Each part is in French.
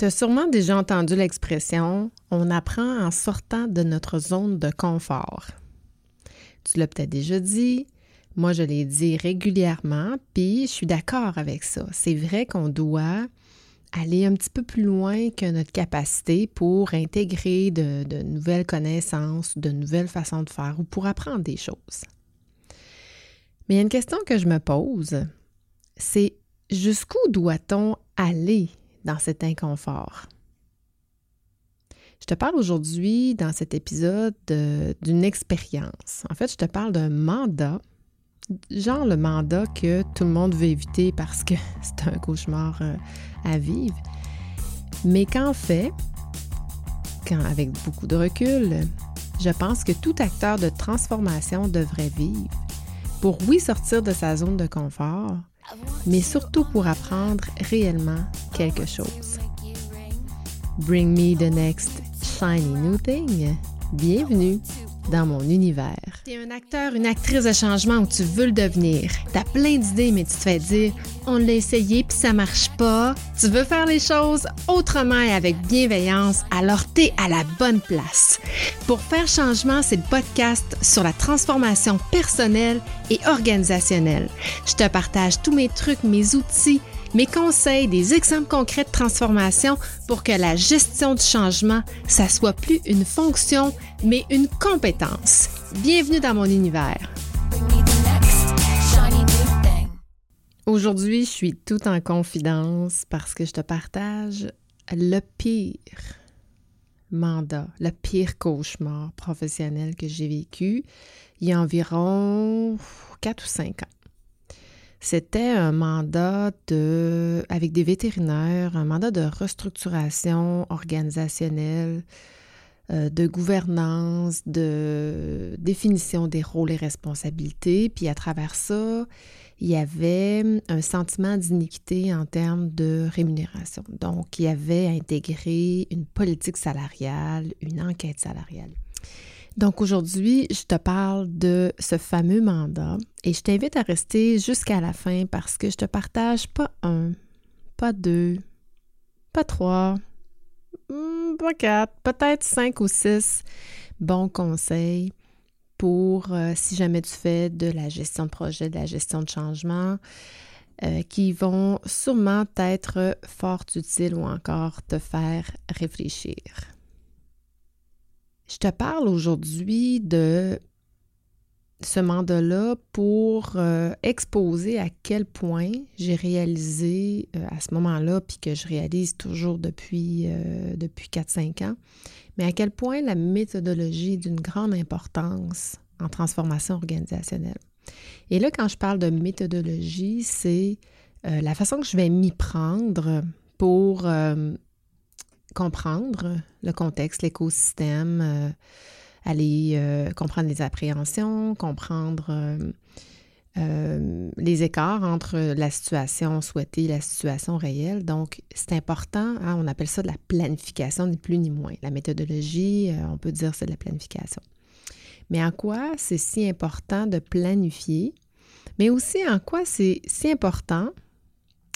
Tu as sûrement déjà entendu l'expression on apprend en sortant de notre zone de confort. Tu l'as peut-être déjà dit, moi je l'ai dit régulièrement, puis je suis d'accord avec ça. C'est vrai qu'on doit aller un petit peu plus loin que notre capacité pour intégrer de, nouvelles connaissances, de nouvelles façons de faire ou pour apprendre des choses. Mais il y a une question que je me pose, c'est jusqu'où doit-on aller dans cet inconfort? Je te parle aujourd'hui dans cet épisode d'une expérience. En fait, je te parle d'un mandat, genre le mandat que tout le monde veut éviter parce que c'est un cauchemar euh, à vivre. Mais qu'en fait, quand, avec beaucoup de recul, je pense que tout acteur de transformation devrait vivre pour, oui, sortir de sa zone de confort, mais surtout pour apprendre réellement quelque chose. Bring me the next shiny new thing. Bienvenue dans mon univers. Tu es un acteur, une actrice de changement où tu veux le devenir. Tu as plein d'idées, mais tu te fais dire on l'a essayé puis ça marche pas. Tu veux faire les choses autrement et avec bienveillance, alors tu es à la bonne place. Pour faire changement, c'est le podcast sur la transformation personnelle et organisationnelle. Je te partage tous mes trucs, mes outils mes conseils, des exemples concrets de transformation pour que la gestion du changement, ça soit plus une fonction, mais une compétence. Bienvenue dans mon univers. Aujourd'hui, je suis tout en confidence parce que je te partage le pire mandat, le pire cauchemar professionnel que j'ai vécu il y a environ 4 ou 5 ans. C'était un mandat de, avec des vétérinaires, un mandat de restructuration organisationnelle, euh, de gouvernance, de définition des rôles et responsabilités. Puis à travers ça, il y avait un sentiment d'iniquité en termes de rémunération. Donc, il y avait à intégrer une politique salariale, une enquête salariale. Donc aujourd'hui, je te parle de ce fameux mandat et je t'invite à rester jusqu'à la fin parce que je te partage pas un, pas deux, pas trois, hmm, pas quatre, peut-être cinq ou six bons conseils pour euh, si jamais tu fais de la gestion de projet, de la gestion de changement, euh, qui vont sûrement être fort utiles ou encore te faire réfléchir. Je te parle aujourd'hui de ce mandat-là pour euh, exposer à quel point j'ai réalisé euh, à ce moment-là, puis que je réalise toujours depuis, euh, depuis 4-5 ans, mais à quel point la méthodologie est d'une grande importance en transformation organisationnelle. Et là, quand je parle de méthodologie, c'est la façon que je vais m'y prendre pour comprendre le contexte, l'écosystème, euh, aller euh, comprendre les appréhensions, comprendre euh, les écarts entre la situation souhaitée et la situation réelle. Donc, c'est important, hein, on appelle ça de la planification, ni plus ni moins. La méthodologie, on peut dire c'est de la planification. Mais en quoi c'est si important de planifier, mais aussi en quoi c'est si important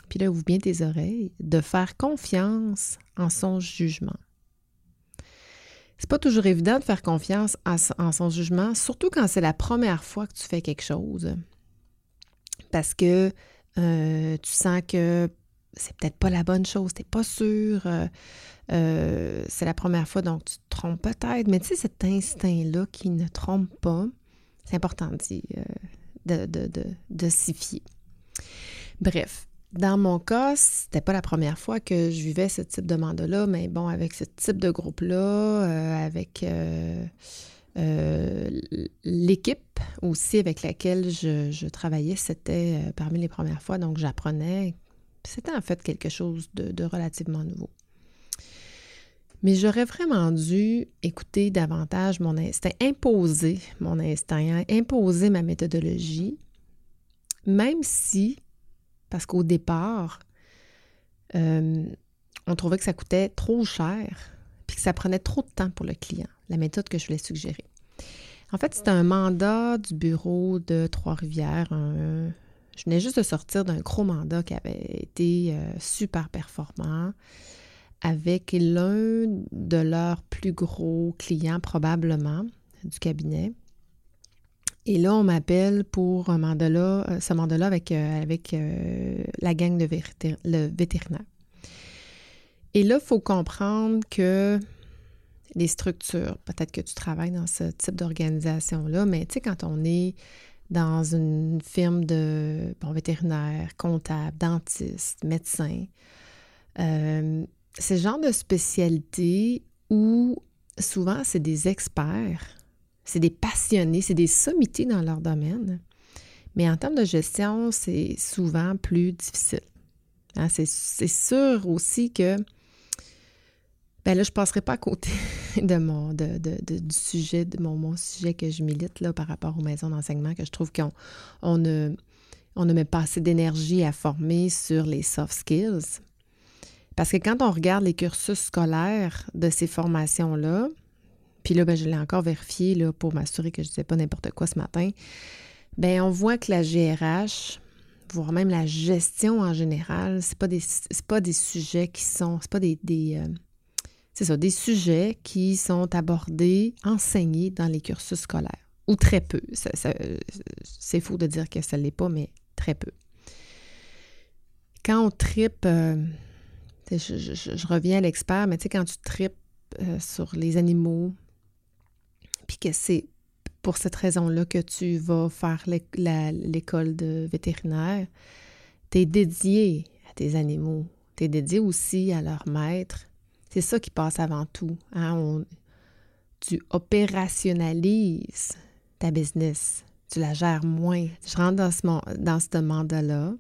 puis là, ouvre bien tes oreilles, de faire confiance en son jugement. C'est pas toujours évident de faire confiance en, son jugement, surtout quand c'est la première fois que tu fais quelque chose. Parce que euh, tu sens que c'est peut-être pas la bonne chose, t'es pas sûr, euh, euh, c'est la première fois, donc tu te trompes peut-être, mais tu sais, cet instinct-là qui ne trompe pas, c'est important de, de, de, de s'y fier. Bref, dans mon cas, c'était pas la première fois que je vivais ce type de mandat-là, mais bon, avec ce type de groupe-là, euh, avec euh, euh, l'équipe aussi avec laquelle je, travaillais, c'était parmi les premières fois, donc j'apprenais. C'était en fait quelque chose de, relativement nouveau. Mais j'aurais vraiment dû écouter davantage mon instinct, imposer mon instinct, imposer ma méthodologie, même si parce qu'au départ, euh, on trouvait que ça coûtait trop cher, puis que ça prenait trop de temps pour le client, la méthode que je voulais suggérer. En fait, c'était un mandat du bureau de Trois-Rivières. je venais juste de sortir d'un gros mandat qui avait été euh, super performant, avec l'un de leurs plus gros clients, probablement, du cabinet. Et là, on m'appelle pour euh, ce mandat-là avec, euh, avec euh, la gang de le vétérinaire. Et là, il faut comprendre que les structures, peut-être que tu travailles dans ce type d'organisation-là, mais tu sais, quand on est dans une firme de bon, vétérinaire, comptable, dentiste, médecin, c'est le genre de spécialité où souvent c'est des experts c'est des passionnés, c'est des sommités dans leur domaine. Mais en termes de gestion, c'est souvent plus difficile. Hein, c'est sûr aussi que ben là, je ne passerai pas à côté de mon, de, du sujet, de mon, sujet que je milite là, par rapport aux maisons d'enseignement, que je trouve qu'on on ne, on ne met pas assez d'énergie à former sur les soft skills. Parce que quand on regarde les cursus scolaires de ces formations-là, puis là, ben, je l'ai encore vérifié là, pour m'assurer que je ne disais pas n'importe quoi ce matin. Bien, on voit que la GRH, voire même la gestion en général, ce pas des, pas des sujets qui sont, c'est pas des, euh, c'est des sujets qui sont abordés, enseignés dans les cursus scolaires, ou très peu. c'est faux de dire que ça ne l'est pas, mais très peu. Quand on tripe, euh, je, reviens à l'expert, mais tu sais, quand tu tripes euh, sur les animaux, puis que c'est pour cette raison-là que tu vas faire l'école de vétérinaire, tu es dédié à tes animaux, tu es dédié aussi à leur maître. C'est ça qui passe avant tout. Hein? tu opérationnalises ta business, tu la gères moins. Je rentre dans ce, dans ce mandat-là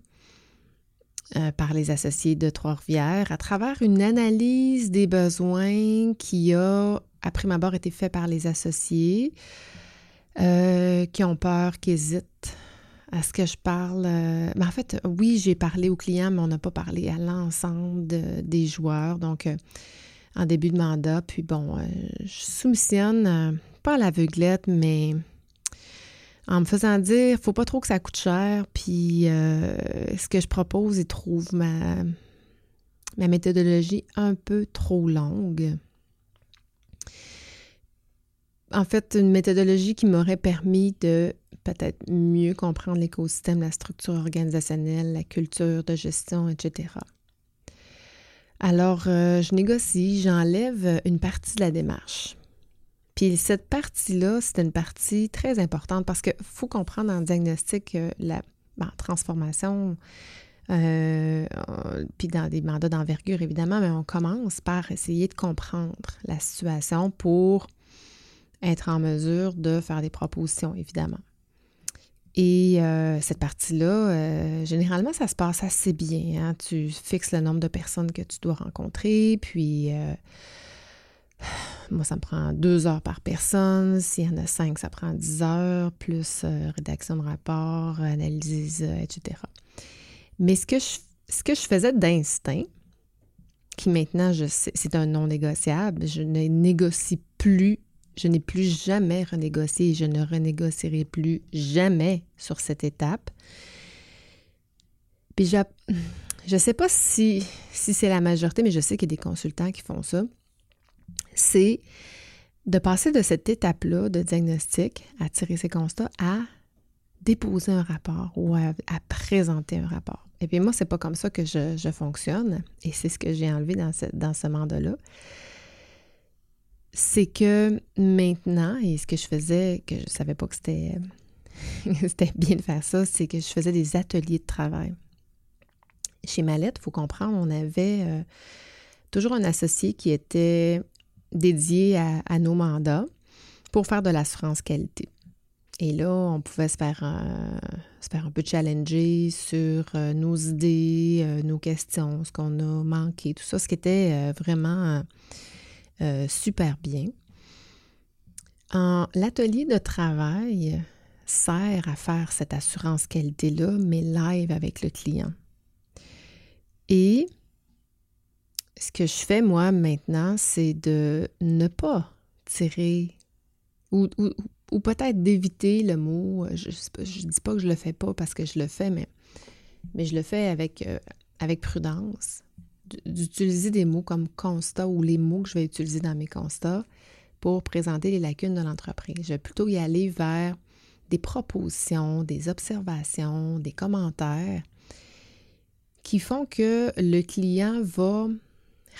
euh, par les associés de Trois-Rivières à travers une analyse des besoins qui a après ma abord été fait par les associés euh, qui ont peur, qui hésitent à ce que je parle. Mais ben, en fait, oui, j'ai parlé aux clients, mais on n'a pas parlé à l'ensemble des joueurs. Donc, euh, en début de mandat, puis bon, euh, je soumissionne, pas à l'aveuglette, mais en me faisant dire, faut pas trop que ça coûte cher, puis ce que je propose, ils trouvent ma, ma méthodologie un peu trop longue en fait, une méthodologie qui m'aurait permis de peut-être mieux comprendre l'écosystème, la structure organisationnelle, la culture de gestion, etc. Alors, euh, je négocie, j'enlève une partie de la démarche. Puis cette partie-là, c'est une partie très importante parce qu'il faut comprendre en diagnostic la transformation, euh, puis dans des mandats d'envergure, évidemment, mais on commence par essayer de comprendre la situation pour être en mesure de faire des propositions, évidemment. Et euh, cette partie-là, euh, généralement, ça se passe assez bien. Hein. Tu fixes le nombre de personnes que tu dois rencontrer, puis euh, moi, ça me prend deux heures par personne. S'il y en a cinq, ça prend dix heures, plus rédaction de rapport, analyse, etc. Mais ce que je, ce que je faisais d'instinct, qui maintenant, je c'est un non négociable, je ne négocie plus je n'ai plus jamais renégocié et je ne renégocierai plus jamais sur cette étape. Puis je ne sais pas si, si c'est la majorité, mais je sais qu'il y a des consultants qui font ça. C'est de passer de cette étape-là de diagnostic à tirer ses constats à déposer un rapport ou à, présenter un rapport. Et puis moi, c'est pas comme ça que je, fonctionne et c'est ce que j'ai enlevé dans dans ce mandat-là c'est que maintenant, et ce que je faisais, que je ne savais pas que c'était, c'était bien de faire ça, c'est que je faisais des ateliers de travail. Chez Mallette, il faut comprendre, on avait euh, toujours un associé qui était dédié à, nos mandats pour faire de l'assurance qualité. Et là, on pouvait se faire, un, se faire un peu challenger sur euh, nos idées, euh, nos questions, ce qu'on a manqué, tout ça, ce qui était vraiment euh, super bien. L'atelier de travail sert à faire cette assurance qualité-là, mais live avec le client. Et ce que je fais moi maintenant, c'est de ne pas tirer ou, peut-être d'éviter le mot, je ne dis pas que je le fais pas parce que je le fais, mais, je le fais avec, euh, avec prudence d'utiliser des mots comme constat ou les mots que je vais utiliser dans mes constats pour présenter les lacunes de l'entreprise. Je vais plutôt y aller vers des propositions, des observations, des commentaires qui font que le client va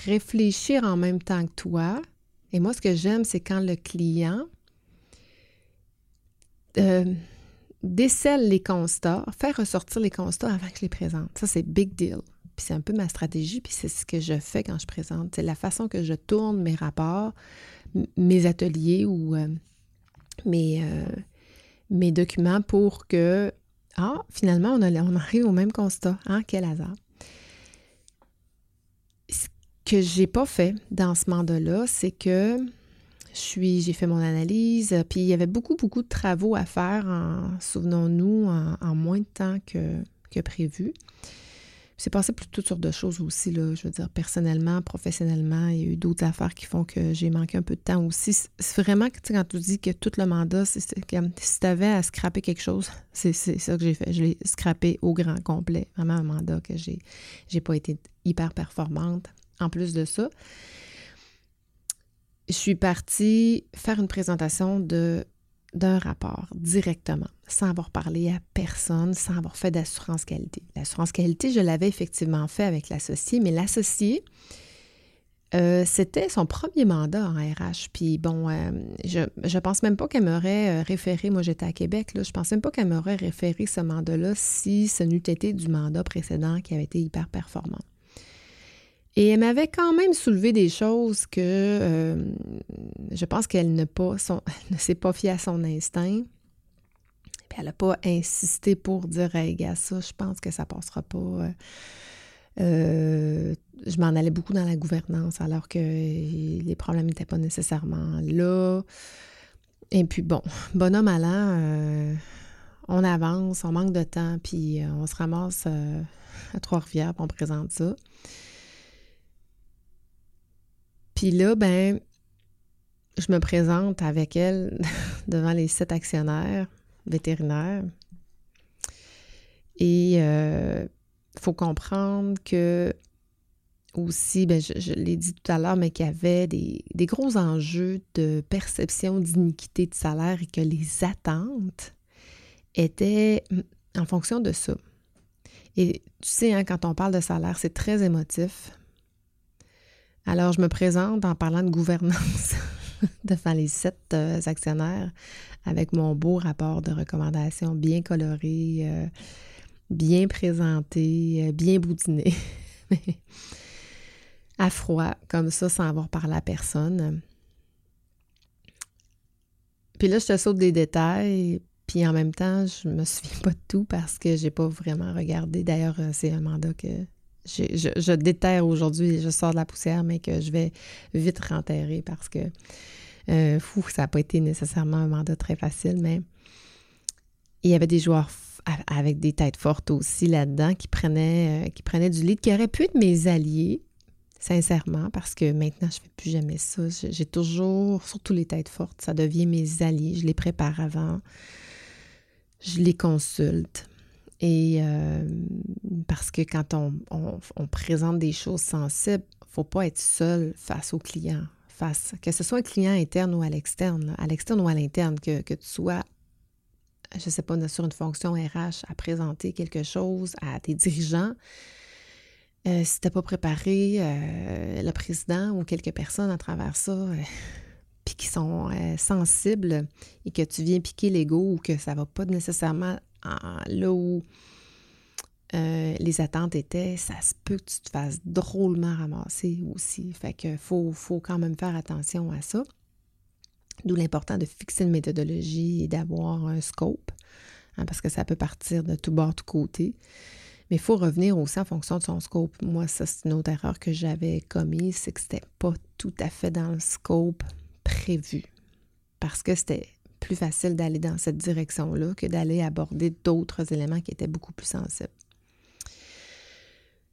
réfléchir en même temps que toi. Et moi, ce que j'aime, c'est quand le client euh, décèle les constats, fait ressortir les constats avant que je les présente. Ça, c'est big deal. Puis c'est un peu ma stratégie, puis c'est ce que je fais quand je présente. C'est la façon que je tourne mes rapports, mes ateliers ou euh, mes, euh, mes documents pour que, ah, finalement, on, arrive au même constat. Hein? Quel hasard. Ce que j'ai pas fait dans ce mandat-là, c'est que j'ai fait mon analyse, puis il y avait beaucoup, beaucoup de travaux à faire, en, souvenons-nous, en, moins de temps que prévu. C'est passé pour toutes sortes de choses aussi, là, je veux dire, personnellement, professionnellement, il y a eu d'autres affaires qui font que j'ai manqué un peu de temps aussi. C'est vraiment, tu quand tu dis que tout le mandat, c'est si tu avais à scraper quelque chose, c'est ça que j'ai fait. Je l'ai scrappé au grand complet. Vraiment un mandat que j'ai j'ai pas été hyper performante. En plus de ça, je suis partie faire une présentation de d'un rapport directement, sans avoir parlé à personne, sans avoir fait d'assurance qualité. L'assurance qualité, je l'avais effectivement fait avec l'associé, mais l'associé, euh, c'était son premier mandat en RH. Puis bon, euh, je ne pense même pas qu'elle m'aurait euh, référé, moi j'étais à Québec, là, je pense même pas qu'elle m'aurait référé ce mandat-là si ce n'eût été du mandat précédent qui avait été hyper performant. Et elle m'avait quand même soulevé des choses que euh, je pense qu'elle ne, s'est pas fiée à son instinct. Puis elle n'a pas insisté pour dire Hey, gars, ça, je pense que ça passera pas. Euh, euh, je m'en allais beaucoup dans la gouvernance alors que les problèmes n'étaient pas nécessairement là. Et puis bon, bonhomme allant, on avance, on manque de temps, puis on se ramasse à Trois-Rivières, puis on présente ça. Puis là, ben, je me présente avec elle devant les sept actionnaires vétérinaires. Et il euh, faut comprendre que aussi, ben, je, l'ai dit tout à l'heure, mais qu'il y avait des, des, gros enjeux de perception d'iniquité de salaire et que les attentes étaient en fonction de ça. Et tu sais, hein, quand on parle de salaire, c'est très émotif. Alors, je me présente en parlant de gouvernance devant les sept euh, actionnaires avec mon beau rapport de recommandation bien coloré, euh, bien présenté, euh, bien boudiné. à froid, comme ça, sans avoir parlé à personne. Puis là, je te saute des détails, puis en même temps, je me souviens pas de tout parce que j'ai pas vraiment regardé. D'ailleurs, c'est un mandat que je, déterre aujourd'hui, je sors de la poussière, mais que je vais vite renterrer parce que, euh, fou, ça n'a pas été nécessairement un mandat très facile, mais il y avait des joueurs avec des têtes fortes aussi là-dedans qui prenaient, euh, qui prenaient du lead, qui auraient pu être mes alliés, sincèrement, parce que maintenant, je ne fais plus jamais ça. J'ai toujours, surtout les têtes fortes, ça devient mes alliés. Je les prépare avant, je les consulte. Et euh, parce que quand on, présente des choses sensibles, il ne faut pas être seul face au client, face, que ce soit un client interne ou à l'externe, à l'externe ou à l'interne, que, tu sois, je ne sais pas, sur une fonction RH à présenter quelque chose à tes dirigeants. Euh, si tu n'as pas préparé euh, le président ou quelques personnes à travers ça, puis qui sont sensibles et que tu viens piquer l'ego ou que ça ne va pas nécessairement là où euh, les attentes étaient, ça se peut que tu te fasses drôlement ramasser aussi. Fait que faut, faut quand même faire attention à ça. D'où l'important de fixer une méthodologie et d'avoir un scope, hein, parce que ça peut partir de tout bord, tout côté. Mais il faut revenir aussi en fonction de son scope. Moi, ça, c'est une autre erreur que j'avais commise, c'est que c'était pas tout à fait dans le scope prévu. Parce que c'était plus facile d'aller dans cette direction-là que d'aller aborder d'autres éléments qui étaient beaucoup plus sensibles.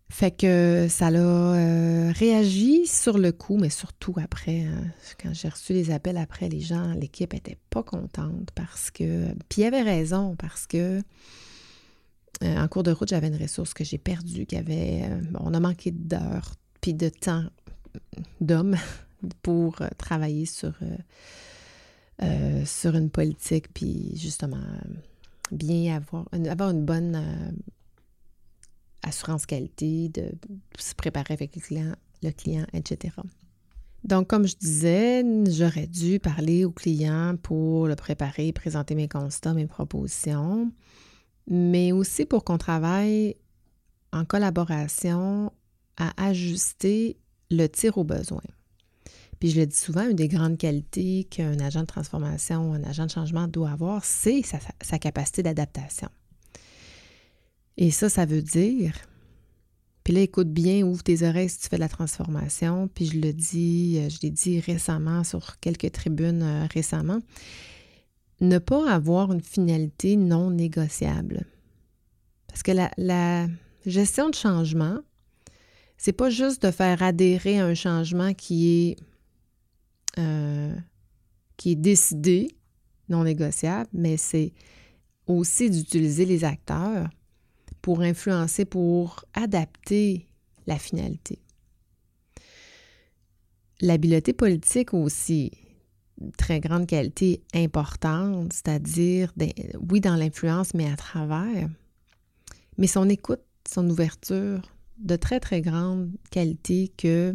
Fait que ça l'a euh, réagi sur le coup, mais surtout après, hein, quand j'ai reçu les appels après, les gens, l'équipe était pas contente parce que. Puis il avait raison, parce que euh, en cours de route, j'avais une ressource que j'ai perdue, qui avait. Euh, on a manqué d'heures puis de temps d'homme pour travailler sur, sur une politique, puis justement bien avoir, une bonne assurance qualité, de se préparer avec le client, le client, etc. Donc, comme je disais, j'aurais dû parler au client pour le préparer, présenter mes constats, mes propositions, mais aussi pour qu'on travaille en collaboration à ajuster le tir au besoin. Puis je le dis souvent, une des grandes qualités qu'un agent de transformation un agent de changement doit avoir, c'est sa, capacité d'adaptation. Et ça, ça veut dire puis là, écoute bien, ouvre tes oreilles si tu fais de la transformation. Puis je le dis, euh, je l'ai dit récemment sur quelques tribunes euh, récemment, ne pas avoir une finalité non négociable. Parce que la, gestion de changement, c'est pas juste de faire adhérer à un changement qui est, euh, qui est décidé, non négociable, mais c'est aussi d'utiliser les acteurs pour influencer, pour adapter la finalité. L'habileté politique aussi, très grande qualité importante, c'est-à-dire, oui, dans l'influence, mais à travers. Mais son écoute, son ouverture, de très, très grande qualité que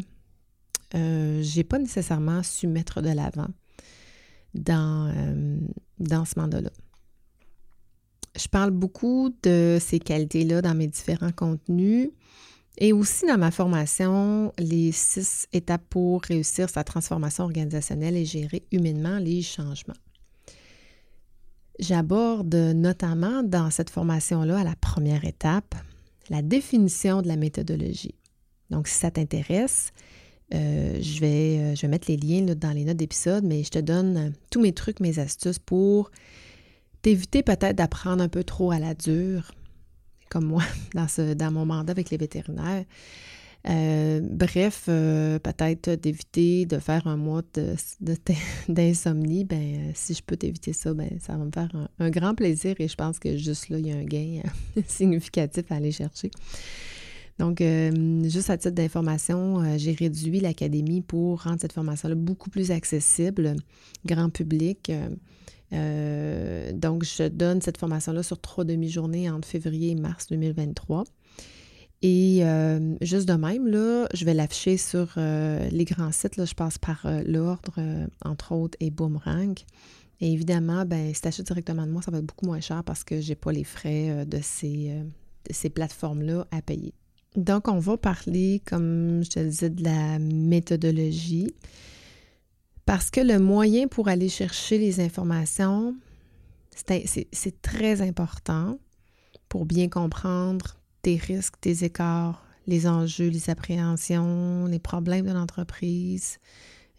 euh, je n'ai pas nécessairement su mettre de l'avant dans, euh, dans ce mandat-là. Je parle beaucoup de ces qualités-là dans mes différents contenus et aussi dans ma formation, les six étapes pour réussir sa transformation organisationnelle et gérer humainement les changements. J'aborde notamment dans cette formation-là, à la première étape, la définition de la méthodologie. Donc, si ça t'intéresse, euh, je, vais, euh, je vais mettre les liens dans les notes d'épisode, mais je te donne tous mes trucs, mes astuces pour d'éviter peut-être d'apprendre un peu trop à la dure, comme moi dans, mon mandat avec les vétérinaires. Euh, bref, euh, peut-être d'éviter de faire un mois d'insomnie. ben, euh, si je peux t'éviter ça, ben, ça va me faire un, grand plaisir et je pense que juste là, il y a un gain significatif à aller chercher. Donc, juste à titre d'information, j'ai réduit l'académie pour rendre cette formation-là beaucoup plus accessible, grand public. Euh, donc, je donne cette formation-là sur trois demi-journées entre février et mars 2023. Et euh, juste de même, là, je vais l'afficher sur euh, les grands sites. Je passe par l'ordre, entre autres, et Boomerang. Et évidemment, ben, si tu achètes directement de moi, ça va être beaucoup moins cher parce que je n'ai pas les frais de ces, de ces plateformes-là à payer. Donc, on va parler, comme je te disais, de la méthodologie. Parce que le moyen pour aller chercher les informations, c'est très important pour bien comprendre tes risques, tes écarts, les enjeux, les appréhensions, les problèmes de l'entreprise,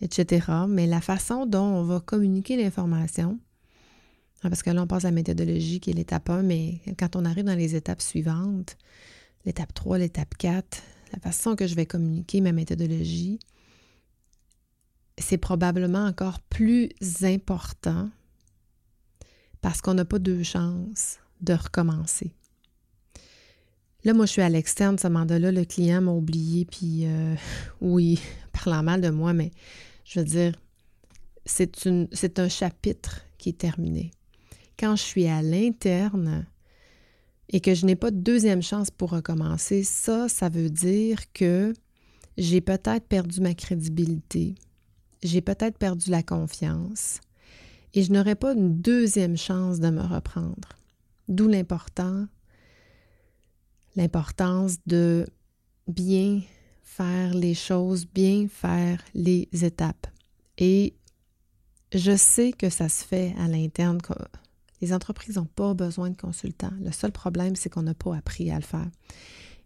etc. Mais la façon dont on va communiquer l'information, hein, parce que là, on passe à la méthodologie qui est l'étape 1, mais quand on arrive dans les étapes suivantes, l'étape 3, l'étape 4, la façon que je vais communiquer ma méthodologie, c'est probablement encore plus important parce qu'on n'a pas deux chances de recommencer. Là, moi, je suis à l'externe ce mandat-là. Le client m'a oublié, puis euh, oui, parlant mal de moi, mais je veux dire, c'est un chapitre qui est terminé. Quand je suis à l'interne et que je n'ai pas de deuxième chance pour recommencer, ça, ça veut dire que j'ai peut-être perdu ma crédibilité, j'ai peut-être perdu la confiance et je n'aurai pas une deuxième chance de me reprendre. D'où l'important, l'importance de bien faire les choses, bien faire les étapes. Et je sais que ça se fait à l'interne. Les entreprises n'ont pas besoin de consultants. Le seul problème, c'est qu'on n'a pas appris à le faire.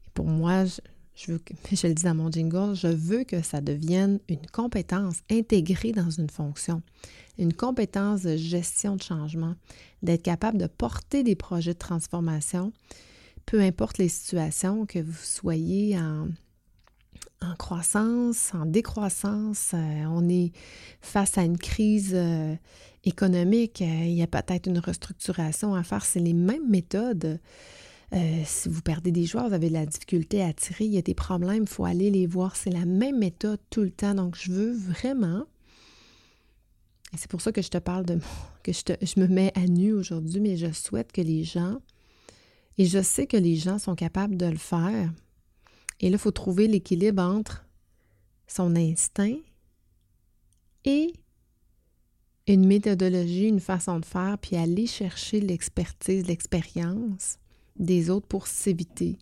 Et pour moi, je, veux je le dis dans mon jingle, je veux que ça devienne une compétence intégrée dans une fonction, une compétence de gestion de changement, d'être capable de porter des projets de transformation, peu importe les situations, que vous soyez en, en croissance, en décroissance, euh, on est face à une crise euh, économique, euh, il y a peut-être une restructuration à faire, c'est les mêmes méthodes si vous perdez des joueurs, vous avez de la difficulté à tirer, il y a des problèmes, il faut aller les voir. C'est la même méthode tout le temps. Donc, je veux vraiment, et c'est pour ça que je te parle de que je, je me mets à nu aujourd'hui, mais je souhaite que les gens, et je sais que les gens sont capables de le faire, et là, il faut trouver l'équilibre entre son instinct et une méthodologie, une façon de faire, puis aller chercher l'expertise, l'expérience des autres pour s'éviter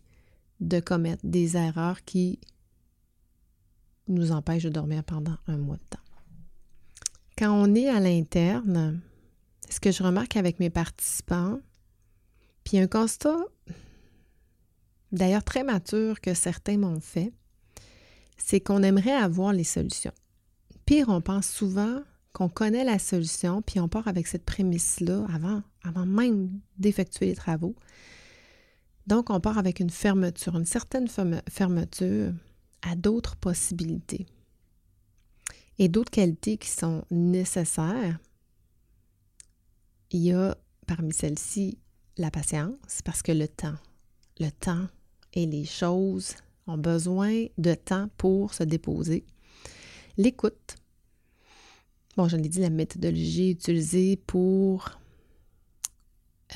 de commettre des erreurs qui nous empêchent de dormir pendant un mois de temps. Quand on est à l'interne, ce que je remarque avec mes participants, puis un constat d'ailleurs très mature que certains m'ont fait, c'est qu'on aimerait avoir les solutions. Pire, on pense souvent qu'on connaît la solution, puis on part avec cette prémisse-là avant, avant même d'effectuer les travaux. Donc, on part avec une fermeture, une certaine fermeture à d'autres possibilités et d'autres qualités qui sont nécessaires. Il y a parmi celles-ci la patience, parce que le temps, le temps et les choses ont besoin de temps pour se déposer. L'écoute. Bon, je l'ai dit, la méthodologie utilisée pour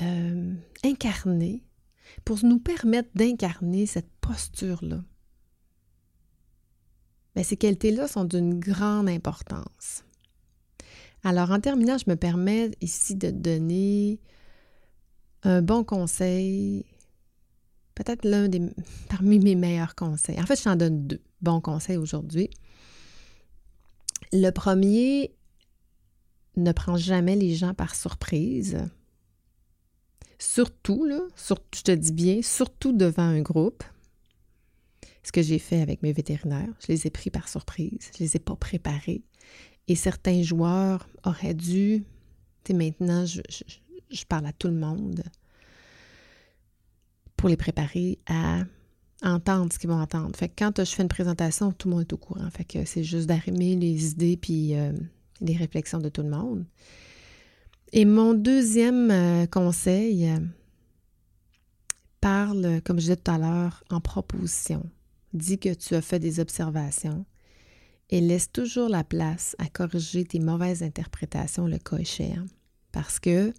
euh, incarner, pour nous permettre d'incarner cette posture-là. Mais ces qualités-là sont d'une grande importance. Alors, en terminant, je me permets ici de donner un bon conseil peut-être l'un des parmi mes meilleurs conseils. En fait, je t'en donne deux bons conseils aujourd'hui. Le premier, ne prends jamais les gens par surprise. Surtout, là, je te dis bien, surtout devant un groupe. Ce que j'ai fait avec mes vétérinaires, je les ai pris par surprise, je les ai pas préparés. Et certains joueurs auraient dû, tu sais, maintenant, je, je parle à tout le monde pour les préparer à entendre ce qu'ils vont entendre. Fait que quand je fais une présentation, tout le monde est au courant. Fait que c'est juste d'arrimer les idées puis euh, les réflexions de tout le monde. Et mon deuxième euh, conseil euh, parle, comme je disais tout à l'heure, en proposition. Dis que tu as fait des observations et laisse toujours la place à corriger tes mauvaises interprétations le cas échéant. Parce que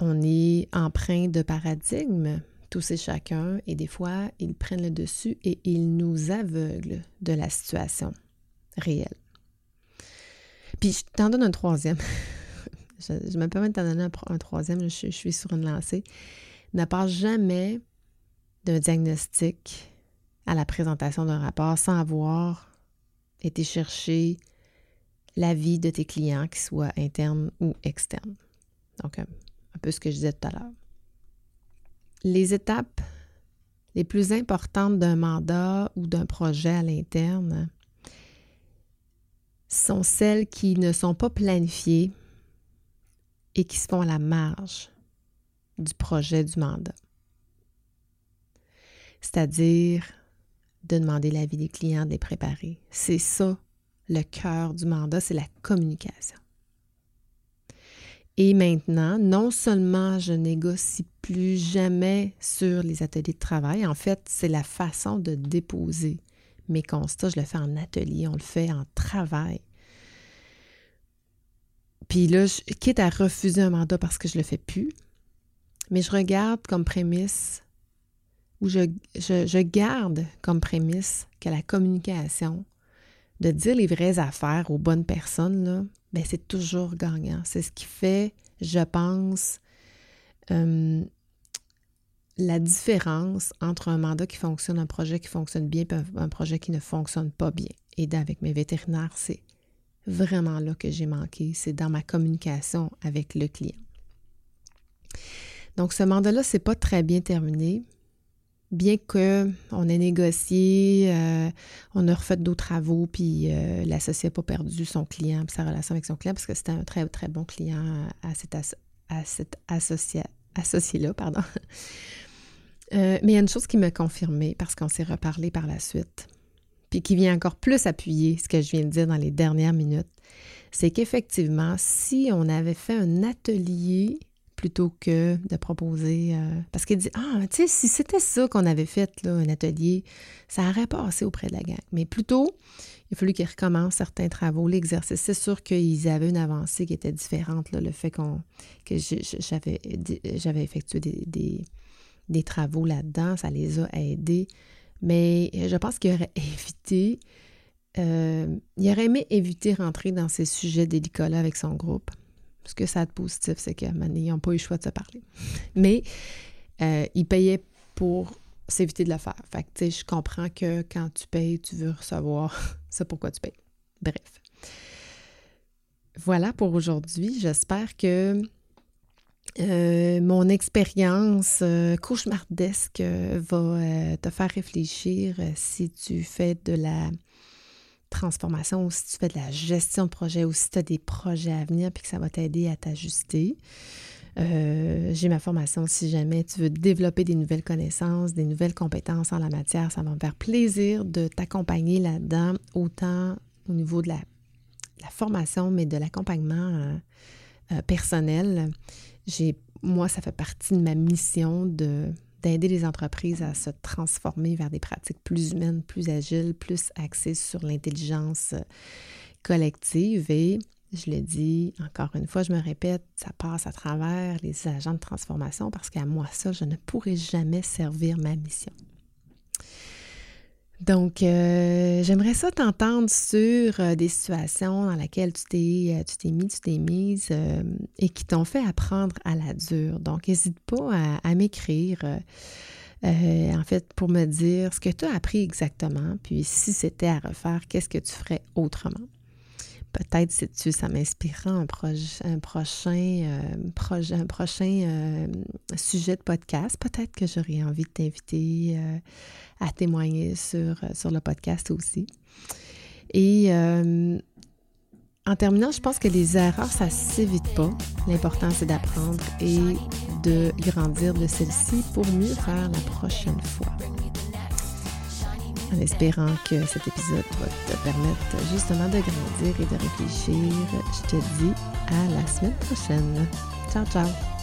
on est empreint de paradigmes, tous et chacun, et des fois, ils prennent le dessus et ils nous aveuglent de la situation réelle. Puis je t'en donne un troisième. je, me permets de t'en donner un, troisième, je, suis sur une lancée. Ne pas jamais d'un diagnostic à la présentation d'un rapport sans avoir été chercher l'avis de tes clients, qu'ils soient internes ou externes. Donc, euh, un peu ce que je disais tout à l'heure. Les étapes les plus importantes d'un mandat ou d'un projet à l'interne sont celles qui ne sont pas planifiées et qui se font à la marge du projet du mandat. C'est-à-dire de demander l'avis des clients, de les préparer. C'est ça le cœur du mandat, c'est la communication. Et maintenant, non seulement je négocie plus jamais sur les ateliers de travail, en fait, c'est la façon de déposer mes constats. Je le fais en atelier, on le fait en travail. Puis là, je quitte à refuser un mandat parce que je ne le fais plus, mais je regarde comme prémisse ou je, garde comme prémisse que la communication, de dire les vraies affaires aux bonnes personnes, là, ben c'est toujours gagnant. C'est ce qui fait, je pense, euh, la différence entre un mandat qui fonctionne, un projet qui fonctionne bien et un projet qui ne fonctionne pas bien. Et avec mes vétérinaires, c'est vraiment là que j'ai manqué. C'est dans ma communication avec le client. Donc, ce mandat-là, c'est pas très bien terminé bien qu'on ait négocié, euh, on a refait d'autres travaux, puis euh, l'associé n'a pas perdu son client, sa relation avec son client, parce que c'était un très, très bon client à cet, associé-là. pardon. Euh, mais il y a une chose qui m'a confirmé, parce qu'on s'est reparlé par la suite, puis qui vient encore plus appuyer ce que je viens de dire dans les dernières minutes, c'est qu'effectivement, si on avait fait un atelier plutôt que de proposer. Euh, parce qu'il dit Ah, tu sais, si c'était ça qu'on avait fait, là, un atelier, ça aurait passé auprès de la gang. Mais plutôt, il a fallu qu'ils recommencent certains travaux, l'exercice. C'est sûr qu'ils avaient une avancée qui était différente, le fait que j'avais, effectué des, des, travaux là-dedans, ça les a aidés. Mais je pense qu'il aurait évité. Euh, il aurait aimé éviter rentrer dans ces sujets délicats-là avec son groupe. Ce que ça a de positif, c'est qu'ils n'ont pas eu le choix de se parler. Mais euh, ils payaient pour s'éviter de le faire. Fait que, je comprends que quand tu payes, tu veux recevoir. C'est pourquoi tu payes. Bref. Voilà pour aujourd'hui. J'espère que euh, mon expérience euh, cauchemardesque va te faire réfléchir si tu fais de la transformation, si tu fais de la gestion de projet, ou si tu as des projets à venir, puis que ça va t'aider à t'ajuster. Euh, j'ai ma formation si jamais tu veux développer des nouvelles connaissances, des nouvelles compétences en la matière. Ça va me faire plaisir de t'accompagner là-dedans, autant au niveau de la, formation, mais de l'accompagnement euh, euh, personnel. J'ai, moi, ça fait partie de ma mission de d'aider les entreprises à se transformer vers des pratiques plus humaines, plus agiles, plus axées sur l'intelligence euh, collective. Et je le dis encore une fois, je me répète, ça passe à travers les agents de transformation parce qu'à moi, ça, je ne pourrai jamais servir ma mission. Donc, euh, j'aimerais ça t'entendre sur euh, des situations dans lesquelles tu t'es, euh, tu t'es mis, tu t'es mise et qui t'ont fait apprendre à la dure. Donc, n'hésite pas à, m'écrire, en fait, pour me dire ce que tu as appris exactement, puis si c'était à refaire, qu'est-ce que tu ferais autrement? Peut-être, si tu ça m'inspirera un, prochain, un prochain sujet de podcast. Peut-être que j'aurais envie de t'inviter à témoigner sur, euh, sur le podcast aussi. Et euh, en terminant, je pense que les erreurs, ça ne s'évite pas. L'important, c'est d'apprendre et de grandir de celles-ci pour mieux faire la prochaine fois. En espérant que cet épisode va te permettre justement de grandir et de réfléchir, je te dis à la semaine prochaine. Ciao, ciao!